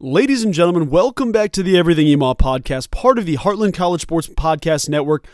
Ladies and gentlemen, welcome back to the Everything EMAW podcast, part of the Heartland College Sports Podcast Network.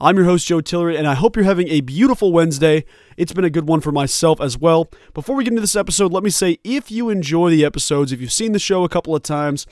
I'm your host, Joe Tillery, and I hope you're having a beautiful Wednesday. It's been a good one for myself as well. Before we get into this episode, let me say if you enjoy the episodes, if you've seen the show a couple of times,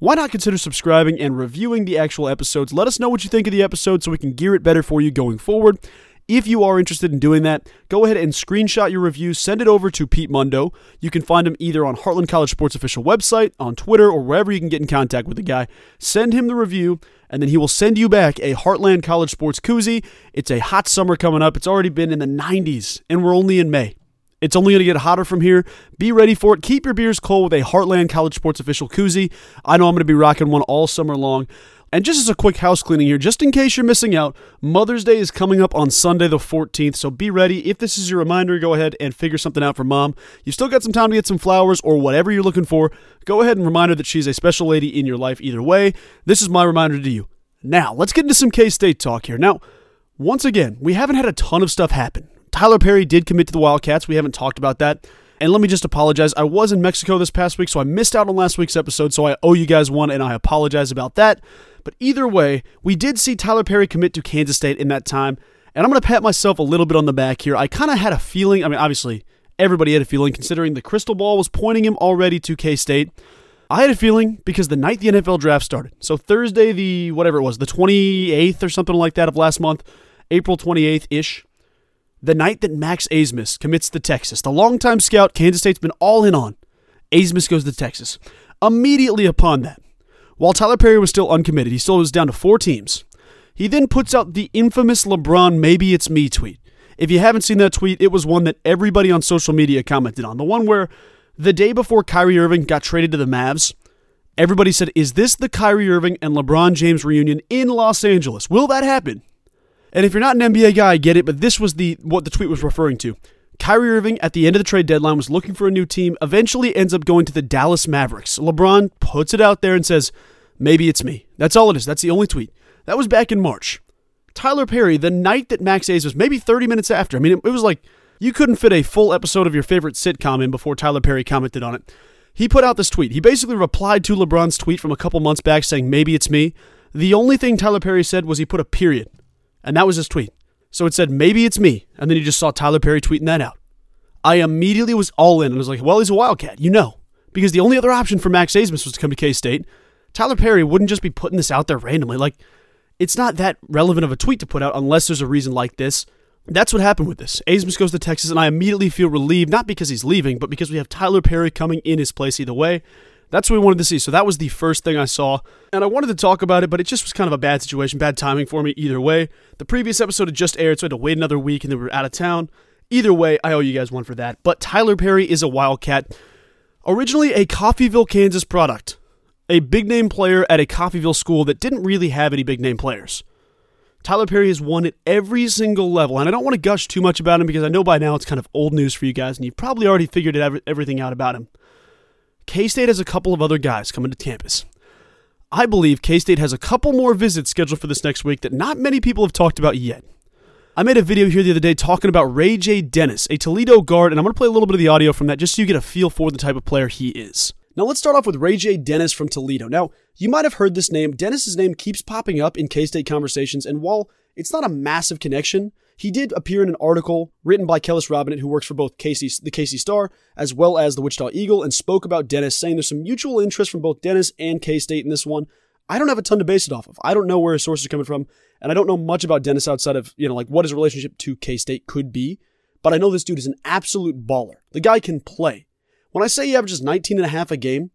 why not consider subscribing and reviewing the actual episodes? Let us know what you think of the episode so we can gear it better for you going forward. If you are interested in doing that, go ahead and screenshot your review, send it over to Pete Mundo. You can find him either on Heartland College Sports official website, on Twitter, or wherever you can get in contact with the guy. Send him the review, and then he will send you back a Heartland College Sports koozie. It's a hot summer coming up. It's already been in the 90s, and we're only in May. It's only going to get hotter from here. Be ready for it. Keep your beers cold with a Heartland College Sports official koozie. I know I'm going to be rocking one all summer long. And just as a quick house cleaning here, just in case you're missing out, Mother's Day is coming up on Sunday the 14th, so be ready. If this is your reminder, go ahead and figure something out for mom. You've still got some time to get some flowers or whatever you're looking for. Go ahead and remind her that she's a special lady in your life either way. This is my reminder to you. Now, let's get into some K State talk here. Now, once again, we haven't had a ton of stuff happen. Tylor Perry did commit to the Wildcats. We haven't talked about that. And let me just apologize. I was in Mexico this past week, so I missed out on last week's episode, so I owe you guys one, and I apologize about that. But either way, we did see Tylor Perry commit to Kansas State in that time. And I'm going to pat myself a little bit on the back here. I kind of had a feeling, I mean, obviously, everybody had a feeling considering the crystal ball was pointing him already to K State. I had a feeling because the night the NFL draft started, so Thursday, the whatever it was, the 28th or something like that of last month, April 28th ish, the night that Max Abmas commits to Texas, the longtime scout Kansas State's been all in on, Abmas goes to Texas. Immediately upon that, while Tylor Perry was still uncommitted, he still was down to four teams. He then puts out the infamous LeBron maybe it's me tweet. If you haven't seen that tweet, it was one that everybody on social media commented on. The one where the day before Kyrie Irving got traded to the Mavs, everybody said, Is this the Kyrie Irving and LeBron James reunion in Los Angeles? Will that happen? And if you're not an NBA guy, I get it, but this was the what the tweet was referring to. Kyrie Irving, at the end of the trade deadline, was looking for a new team, eventually ends up going to the Dallas Mavericks. LeBron puts it out there and says, Maybe it's me. That's all it is. That's the only tweet. That was back in March. Tylor Perry, the night that Max Hayes was maybe 30 minutes after. I mean, it, it was like you couldn't fit a full episode of your favorite sitcom in before Tylor Perry commented on it. He put out this tweet. He basically replied to LeBron's tweet from a couple months back saying, Maybe it's me. The only thing Tylor Perry said was he put a period, and that was his tweet. So it said, Maybe it's me. And then you just saw Tylor Perry tweeting that out. I immediately was all in and was like, well, he's a Wildcat, you know. Because the only other option for Max Abmas was to come to K State. Tylor Perry wouldn't just be putting this out there randomly. Like, it's not that relevant of a tweet to put out unless there's a reason like this. That's what happened with this. Abmas goes to Texas, and I immediately feel relieved, not because he's leaving, but because we have Tylor Perry coming in his place either way. That's what we wanted to see. So that was the first thing I saw. And I wanted to talk about it, but it just was kind of a bad situation, bad timing for me either way. The previous episode had just aired, so I had to wait another week, and then we were out of town. Either way, I owe you guys one for that. But Tylor Perry is a Wildcat. Originally a Coffeyville, Kansas product. A big name player at a Coffeyville school that didn't really have any big name players. Tylor Perry has won at every single level, and I don't want to gush too much about him because I know by now it's kind of old news for you guys, and you've probably already figured everything out about him. K State has a couple of other guys coming to campus. I believe K State has a couple more visits scheduled for this next week that not many people have talked about yet. I made a video here the other day talking about Ray J. Dennis, a Toledo guard, and I'm going to play a little bit of the audio from that just so you get a feel for the type of player he is. Now let's start off with Ray J. Dennis from Toledo. Now, you might have heard this name. Dennis's name keeps popping up in K-State conversations, and while it's not a massive connection, he did appear in an article written by Kellis Robinett, who works for both Casey, the KC Star as well as the Wichita Eagle, and spoke about Dennis, saying there's some mutual interest from both Dennis and K-State in this one. I don't have a ton to base it off of. I don't know where his sources are coming from, and I don't know much about Dennis outside of, you know, like what his relationship to K State could be. But I know this dude is an absolute baller. The guy can play. When I say he averages 19 and a half a game,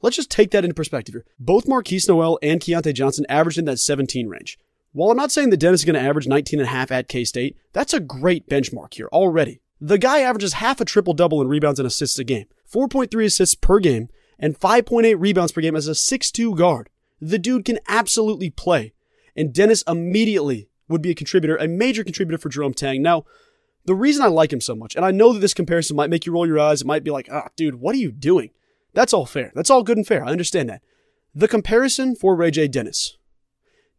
let's just take that into perspective here. Both Markquis Nowell and Keyontae Johnson averaged in that 17 range. While I'm not saying that Dennis is going to average 19 and a half at K State, that's a great benchmark here already. The guy averages half a triple double in rebounds and assists a game, 4.3 assists per game, and 5.8 rebounds per game as a 6'2 guard. The dude can absolutely play. And Dennis immediately would be a contributor, a major contributor for Jerome Tang. Now, the reason I like him so much, and I know that this comparison might make you roll your eyes, it might be like, ah, dude, what are you doing? That's all fair. That's all good and fair. I understand that. The comparison for Ray J. Dennis,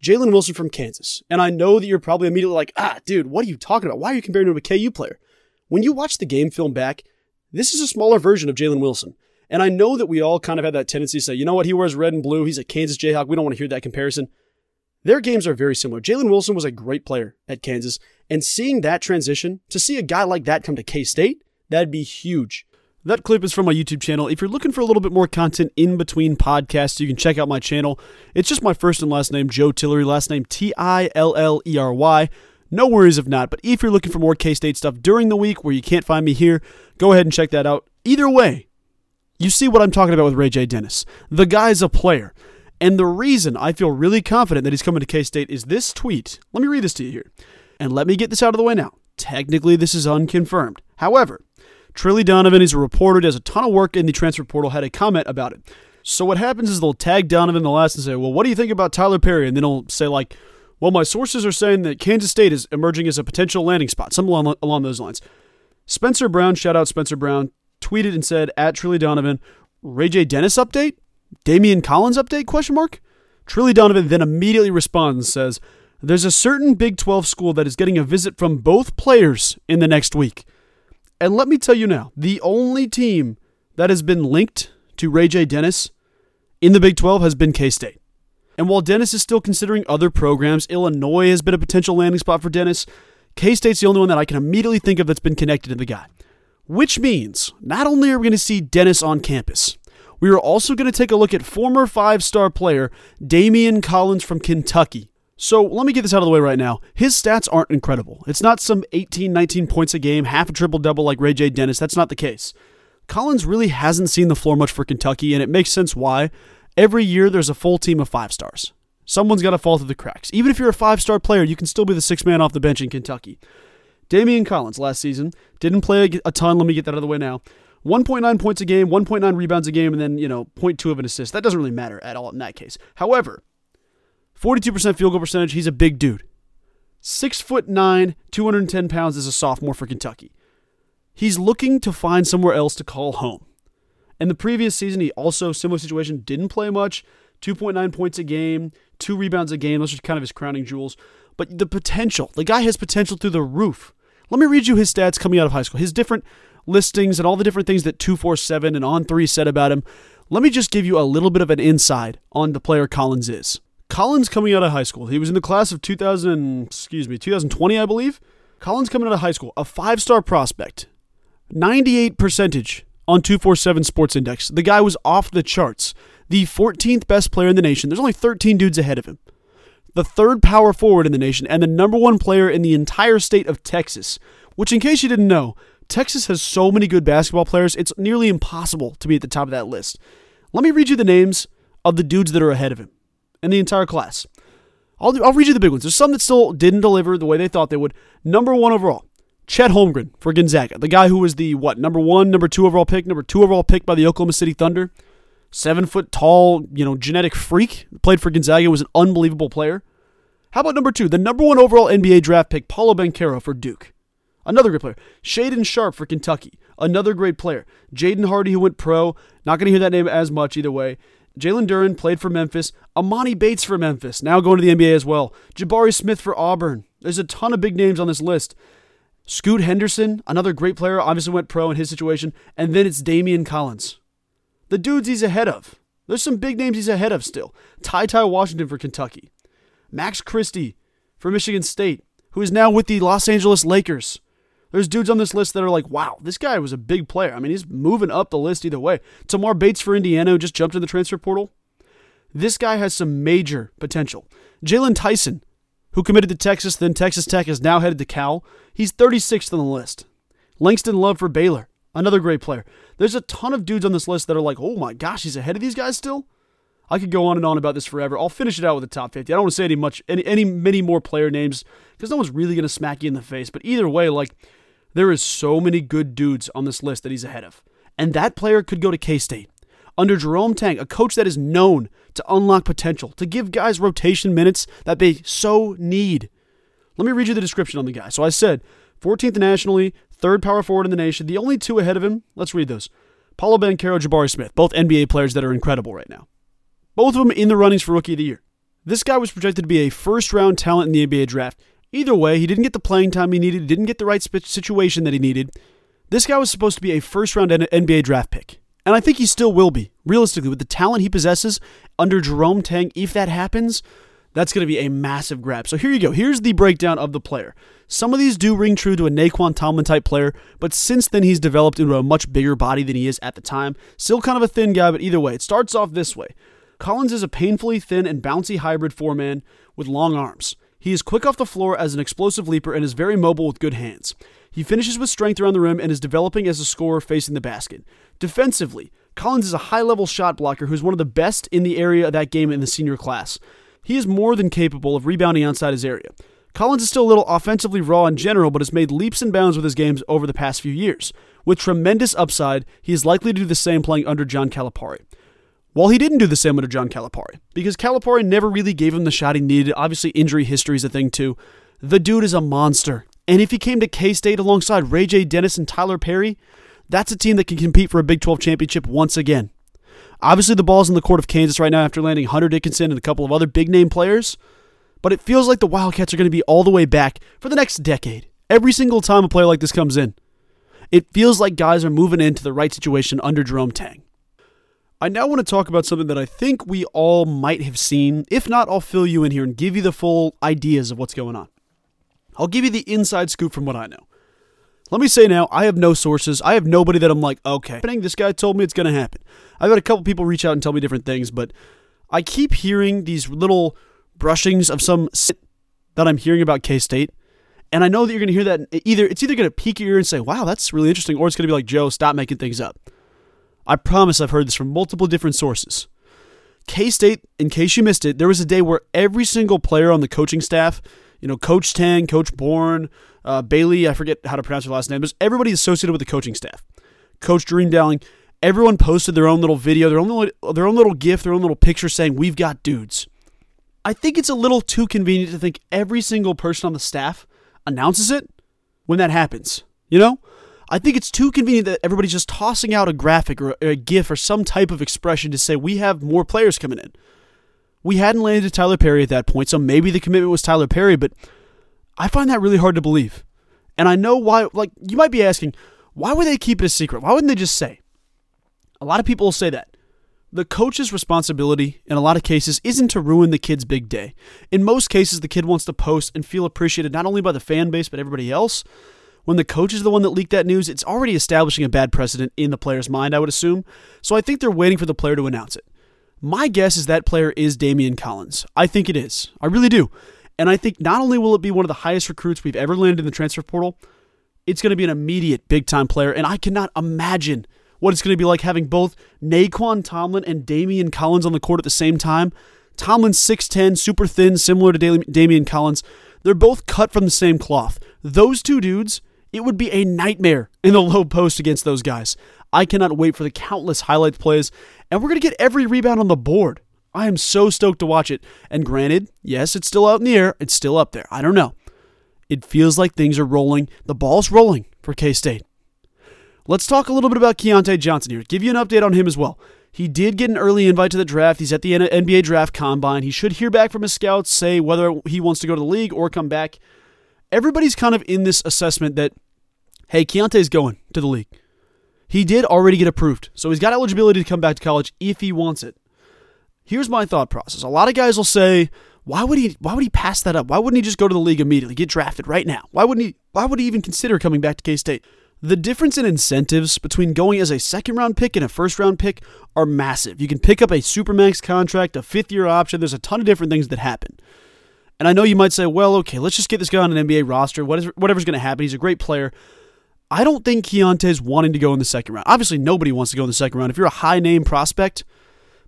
Jalen Wilson from Kansas. And I know that you're probably immediately like, ah, dude, what are you talking about? Why are you comparing him to a KU player? When you watch the game film back, this is a smaller version of Jalen Wilson. And I know that we all kind of have that tendency to say, you know what, he wears red and blue. He's a Kansas Jayhawk. We don't want to hear that comparison. Their games are very similar. Jalen Wilson was a great player at Kansas. And seeing that transition, to see a guy like that come to K State, that'd be huge. That clip is from my YouTube channel. If you're looking for a little bit more content in between podcasts, you can check out my channel. It's just my first and last name, Joe Tillery, last name T I L L E R Y. No worries if not, but if you're looking for more K State stuff during the week where you can't find me here, go ahead and check that out. Either way, you see what I'm talking about with Ray J. Dennis. The guy's a player. And the reason I feel really confident that he's coming to K State is this tweet. Let me read this to you here. And let me get this out of the way now. Technically, this is unconfirmed. However, Trilly Donovan is a reporter, does a ton of work in the transfer portal, had a comment about it. So what happens is they'll tag Donovan the last and say, well, what do you think about Tylor Perry? And then he'll say, like, well, my sources are saying that Kansas State is emerging as a potential landing spot, something along, along those lines. Spencer Brown, shout out Spencer Brown, tweeted and said, at Trilly Donovan, Ray J. Dennis update? Daimion Collins update? Question mark. Trilly Donovan then immediately responds and says, there's a certain Big 12 school that is getting a visit from both players in the next week. And let me tell you now, the only team that has been linked to Ray J. Dennis in the Big 12 has been K State. And while Dennis is still considering other programs, Illinois has been a potential landing spot for Dennis. K State's the only one that I can immediately think of that's been connected to the guy. Which means not only are we going to see Dennis on campus, we are also going to take a look at former five star player Daimion Collins from Kentucky. So let me get this out of the way right now. His stats aren't incredible. It's not some 18, 19 points a game, half a triple double like Ray J. Dennis. That's not the case. Collins really hasn't seen the floor much for Kentucky, and it makes sense why. Every year there's a full team of five stars. Someone's got to fall through the cracks. Even if you're a five star player, you can still be the sixth man off the bench in Kentucky. Daimion Collins last season didn't play a ton. Let me get that out of the way now. 1.9 points a game, 1.9 rebounds a game, and then, you know, 0.2 of an assist. That doesn't really matter at all in that case. However, 42% field goal percentage. He's a big dude. Six foot nine, 210 pounds as a sophomore for Kentucky. He's looking to find somewhere else to call home. In the previous season, he also, similar situation, didn't play much. 2.9 points a game, two rebounds a game. Those are kind of his crowning jewels. But the potential, the guy has potential through the roof. Let me read you his stats coming out of high school, his different listings and all the different things that 247 and On 3 said about him. Let me just give you a little bit of an inside on the player Collins is. Collins coming out of high school. He was in the class of 2000, excuse me, 2020, I believe. Collins coming out of high school, a five-star prospect. 98 percentage on 247 Sports Index. The guy was off the charts. The 14th best player in the nation. There's only 13 dudes ahead of him. The third power forward in the nation and the number one player in the entire state of Texas. Which, in case you didn't know, Texas has so many good basketball players, it's nearly impossible to be at the top of that list. Let me read you the names of the dudes that are ahead of him in the entire class. I'll, I'll read you the big ones. There's some that still didn't deliver the way they thought they would. Number one overall, Chet Holmgren for Gonzaga, the guy who was the what number one, number two overall pick, number two overall pick by the Oklahoma City Thunder, seven foot tall, you know, genetic freak, played for Gonzaga, was an unbelievable player. How about number two, the number one overall NBA draft pick, Paolo Banchero for Duke, another great player. Shaedon Sharpe for Kentucky, another great player. Jaden Hardy who went pro, not going to hear that name as much either way. Jalen Duren played for Memphis. Emoni Bates for Memphis, now going to the NBA as well. Jabari Smith for Auburn. There's a ton of big names on this list. Scoot Henderson, another great player, obviously went pro in his situation. And then it's Daimion Collins. The dudes he's ahead of. There's some big names he's ahead of still. Ty Ty Washington for Kentucky. Max Christie for Michigan State, who is now with the Los Angeles Lakers. There's dudes on this list that are like, wow, this guy was a big player. I mean, he's moving up the list either way. Tamar Bates for Indiana, just jumped in the transfer portal. This guy has some major potential. Jaylon Tyson, who committed to Texas, then Texas Tech is now headed to Cal. He's 36th on the list. Langston Love for Baylor, another great player. There's a ton of dudes on this list that are like, oh my gosh, he's ahead of these guys still. I could go on and on about this forever. I'll finish it out with the top 50. I don't want to say any much any, any many more player names because no one's really going to smack you in the face. But either way, like there is so many good dudes on this list that he's ahead of. And that player could go to K State. Under Jerome Tang, a coach that is known to unlock potential, to give guys rotation minutes that they so need. Let me read you the description on the guy. So I said 14th nationally, third power forward in the nation. The only two ahead of him, let's read those. Paolo Banchero, Jabari Smith, both NBA players that are incredible right now. Both of them in the runnings for Rookie of the Year. This guy was projected to be a first round talent in the NBA draft. Either way, he didn't get the playing time he needed, didn't get the right situation that he needed. This guy was supposed to be a first round NBA draft pick. And I think he still will be. Realistically, with the talent he possesses under Jerome Tang, if that happens, that's going to be a massive grab. So here you go. Here's the breakdown of the player. Some of these do ring true to a Nae'Qwan Tomlin type player, but since then he's developed into a much bigger body than he is at the time. Still kind of a thin guy, but either way, it starts off this way. Collins is a painfully thin and bouncy hybrid four man with long arms. He is quick off the floor as an explosive leaper and is very mobile with good hands. He finishes with strength around the rim and is developing as a scorer facing the basket. Defensively, Collins is a high level shot blocker who's one of the best in the area of that game in the senior class. He is more than capable of rebounding outside his area. Collins is still a little offensively raw in general, but has made leaps and bounds with his games over the past few years. With tremendous upside, he is likely to do the same playing under John Calipari. While he didn't do the same under John Calipari, because Calipari never really gave him the shot he needed, obviously injury history is a thing too, the dude is a monster. And if he came to K State alongside Ray J. Dennis and Tylor Perry, that's a team that can compete for a Big 12 championship once again. Obviously, the ball's in the court of Kansas right now after landing Hunter Dickinson and a couple of other big name players, but it feels like the Wildcats are going to be all the way back for the next decade. Every single time a player like this comes in, it feels like guys are moving into the right situation under Jerome Tang. I now want to talk about something that I think we all might have seen. If not, I'll fill you in here and give you the full ideas of what's going on. I'll give you the inside scoop from what I know. Let me say now, I have no sources. I have nobody that I'm like, okay, this guy told me it's going to happen. I've had a couple people reach out and tell me different things, but I keep hearing these little brushings of some that I'm hearing about K State. And I know that you're going to hear that either it's either going to pique your ear and say, wow, that's really interesting, or it's going to be like, Joe, stop making things up. I promise I've heard this from multiple different sources. K State, in case you missed it, there was a day where every single player on the coaching staff, you know, Coach Tang, Coach Bourne, uh, Bailey, I forget how to pronounce her last name, but everybody associated with the coaching staff. Coach Jareem Dowling, everyone posted their own little video, their own little, their own little gift, their own little picture saying, We've got dudes. I think it's a little too convenient to think every single person on the staff announces it when that happens. You know? I think it's too convenient that everybody's just tossing out a graphic or a GIF or some type of expression to say we have more players coming in. We hadn't landed Tylor Perry at that point, so maybe the commitment was Tylor Perry, but I find that really hard to believe. And I know why, like, you might be asking, why would they keep it a secret? Why wouldn't they just say? A lot of people will say that. The coach's responsibility, in a lot of cases, isn't to ruin the kid's big day. In most cases, the kid wants to post and feel appreciated not only by the fan base, but everybody else. When the coach is the one that leaked that news, it's already establishing a bad precedent in the player's mind, I would assume. So I think they're waiting for the player to announce it. My guess is that player is Daimion Collins. I think it is. I really do. And I think not only will it be one of the highest recruits we've ever landed in the transfer portal, it's going to be an immediate big time player. And I cannot imagine what it's going to be like having both Nae'Qwan Tomlin and Daimion Collins on the court at the same time. Tomlin's 6'10, super thin, similar to Daimion Collins. They're both cut from the same cloth. Those two dudes it would be a nightmare in the low post against those guys. I cannot wait for the countless highlight plays, and we're going to get every rebound on the board. I am so stoked to watch it. And granted, yes, it's still out in the air, it's still up there. I don't know. It feels like things are rolling. The ball's rolling for K State. Let's talk a little bit about Keyontae Johnson here. Give you an update on him as well. He did get an early invite to the draft. He's at the NBA draft combine. He should hear back from his scouts, say whether he wants to go to the league or come back everybody's kind of in this assessment that, hey, Keyontae's going to the league. He did already get approved, so he's got eligibility to come back to college if he wants it. Here's my thought process. A lot of guys will say, why would he why would he pass that up? Why wouldn't he just go to the league immediately, get drafted right now? Why wouldn't he why would he even consider coming back to K-State? The difference in incentives between going as a second round pick and a first round pick are massive. You can pick up a supermax contract, a fifth year option. There's a ton of different things that happen. And I know you might say, well, okay, let's just get this guy on an NBA roster. What is, whatever's going to happen. He's a great player. I don't think Keyontae's wanting to go in the second round. Obviously, nobody wants to go in the second round if you're a high name prospect.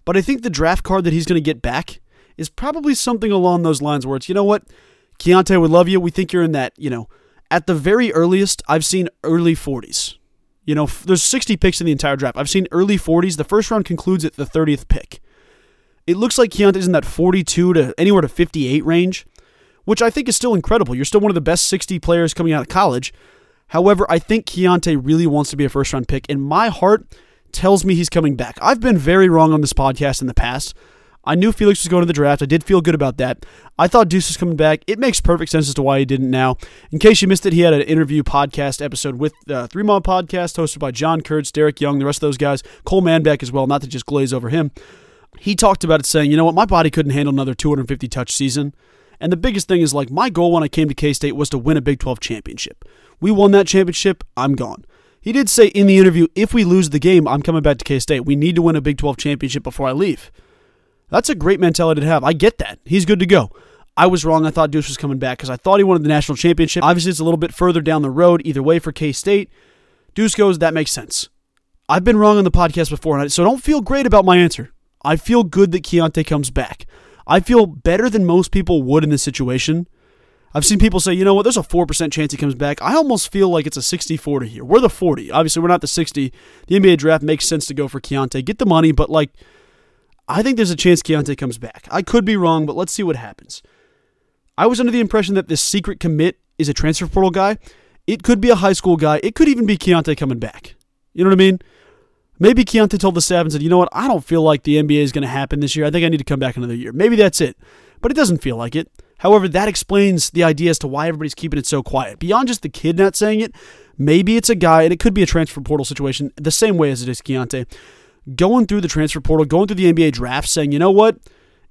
But I think the draft card that he's going to get back is probably something along those lines where it's, you know what, Keyontae would love you. We think you're in that, you know, at the very earliest, I've seen early 40s. You know, there's 60 picks in the entire draft. I've seen early 40s. The first round concludes at the 30th pick. It looks like Keyontae's in that 42 to anywhere to 58 range, which I think is still incredible. You're still one of the best 60 players coming out of college. However, I think Keyontae really wants to be a first round pick, and my heart tells me he's coming back. I've been very wrong on this podcast in the past. I knew Felix was going to the draft. I did feel good about that. I thought Deuce was coming back. It makes perfect sense as to why he didn't now. In case you missed it, he had an interview podcast episode with uh, Three Mob Podcast hosted by John Kurtz, Derek Young, the rest of those guys, Cole Manbeck as well, not to just glaze over him. He talked about it saying, you know what, my body couldn't handle another 250 touch season. And the biggest thing is like my goal when I came to K State was to win a Big 12 championship. We won that championship, I'm gone. He did say in the interview, if we lose the game, I'm coming back to K State. We need to win a Big 12 championship before I leave. That's a great mentality to have. I get that. He's good to go. I was wrong. I thought Deuce was coming back because I thought he wanted the national championship. Obviously, it's a little bit further down the road either way for K State. Deuce goes, that makes sense. I've been wrong on the podcast before, so don't feel great about my answer. I feel good that Keyontae comes back. I feel better than most people would in this situation. I've seen people say, you know what, there's a 4% chance he comes back. I almost feel like it's a 60 40 here. We're the 40. Obviously, we're not the 60. The NBA draft makes sense to go for Keyontae. Get the money, but like, I think there's a chance Keyontae comes back. I could be wrong, but let's see what happens. I was under the impression that this secret commit is a transfer portal guy. It could be a high school guy. It could even be Keyontae coming back. You know what I mean? Maybe Keyontae told the staff and said, you know what, I don't feel like the NBA is going to happen this year. I think I need to come back another year. Maybe that's it. But it doesn't feel like it. However, that explains the idea as to why everybody's keeping it so quiet. Beyond just the kid not saying it, maybe it's a guy, and it could be a transfer portal situation the same way as it is Keyontae, going through the transfer portal, going through the NBA draft, saying, you know what,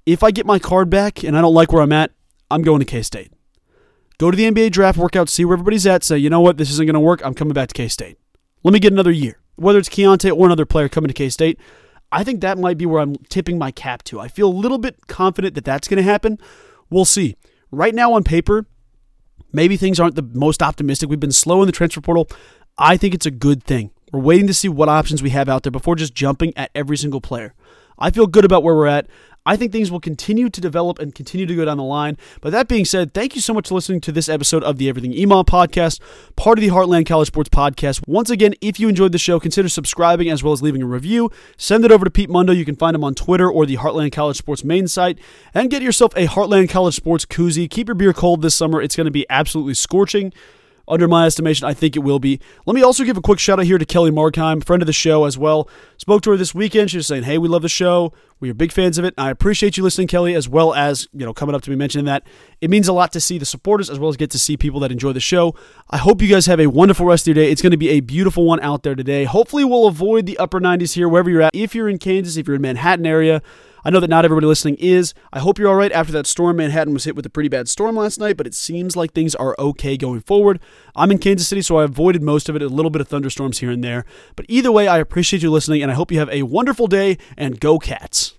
if I get my card back and I don't like where I'm at, I'm going to K State. Go to the NBA draft workout, see where everybody's at, say, you know what, this isn't going to work, I'm coming back to K State. Let me get another year whether it's Keyontae or another player coming to K State, I think that might be where I'm tipping my cap to. I feel a little bit confident that that's going to happen. We'll see. Right now, on paper, maybe things aren't the most optimistic. We've been slow in the transfer portal. I think it's a good thing. We're waiting to see what options we have out there before just jumping at every single player. I feel good about where we're at. I think things will continue to develop and continue to go down the line. But that being said, thank you so much for listening to this episode of the Everything EMAW podcast, part of the Heartland College Sports Podcast. Once again, if you enjoyed the show, consider subscribing as well as leaving a review. Send it over to Pete Mundo. You can find him on Twitter or the Heartland College Sports main site. And get yourself a Heartland College Sports koozie. Keep your beer cold this summer. It's going to be absolutely scorching under my estimation, I think it will be. Let me also give a quick shout out here to Kelly Markheim, friend of the show as well. Spoke to her this weekend. She was saying, "Hey, we love the show. We are big fans of it. I appreciate you listening, Kelly, as well as you know coming up to me mentioning that. It means a lot to see the supporters as well as get to see people that enjoy the show. I hope you guys have a wonderful rest of your day. It's going to be a beautiful one out there today. Hopefully, we'll avoid the upper 90s here wherever you're at. If you're in Kansas, if you're in Manhattan area." I know that not everybody listening is. I hope you're all right after that storm. Manhattan was hit with a pretty bad storm last night, but it seems like things are okay going forward. I'm in Kansas City, so I avoided most of it, a little bit of thunderstorms here and there. But either way, I appreciate you listening, and I hope you have a wonderful day, and go Cats.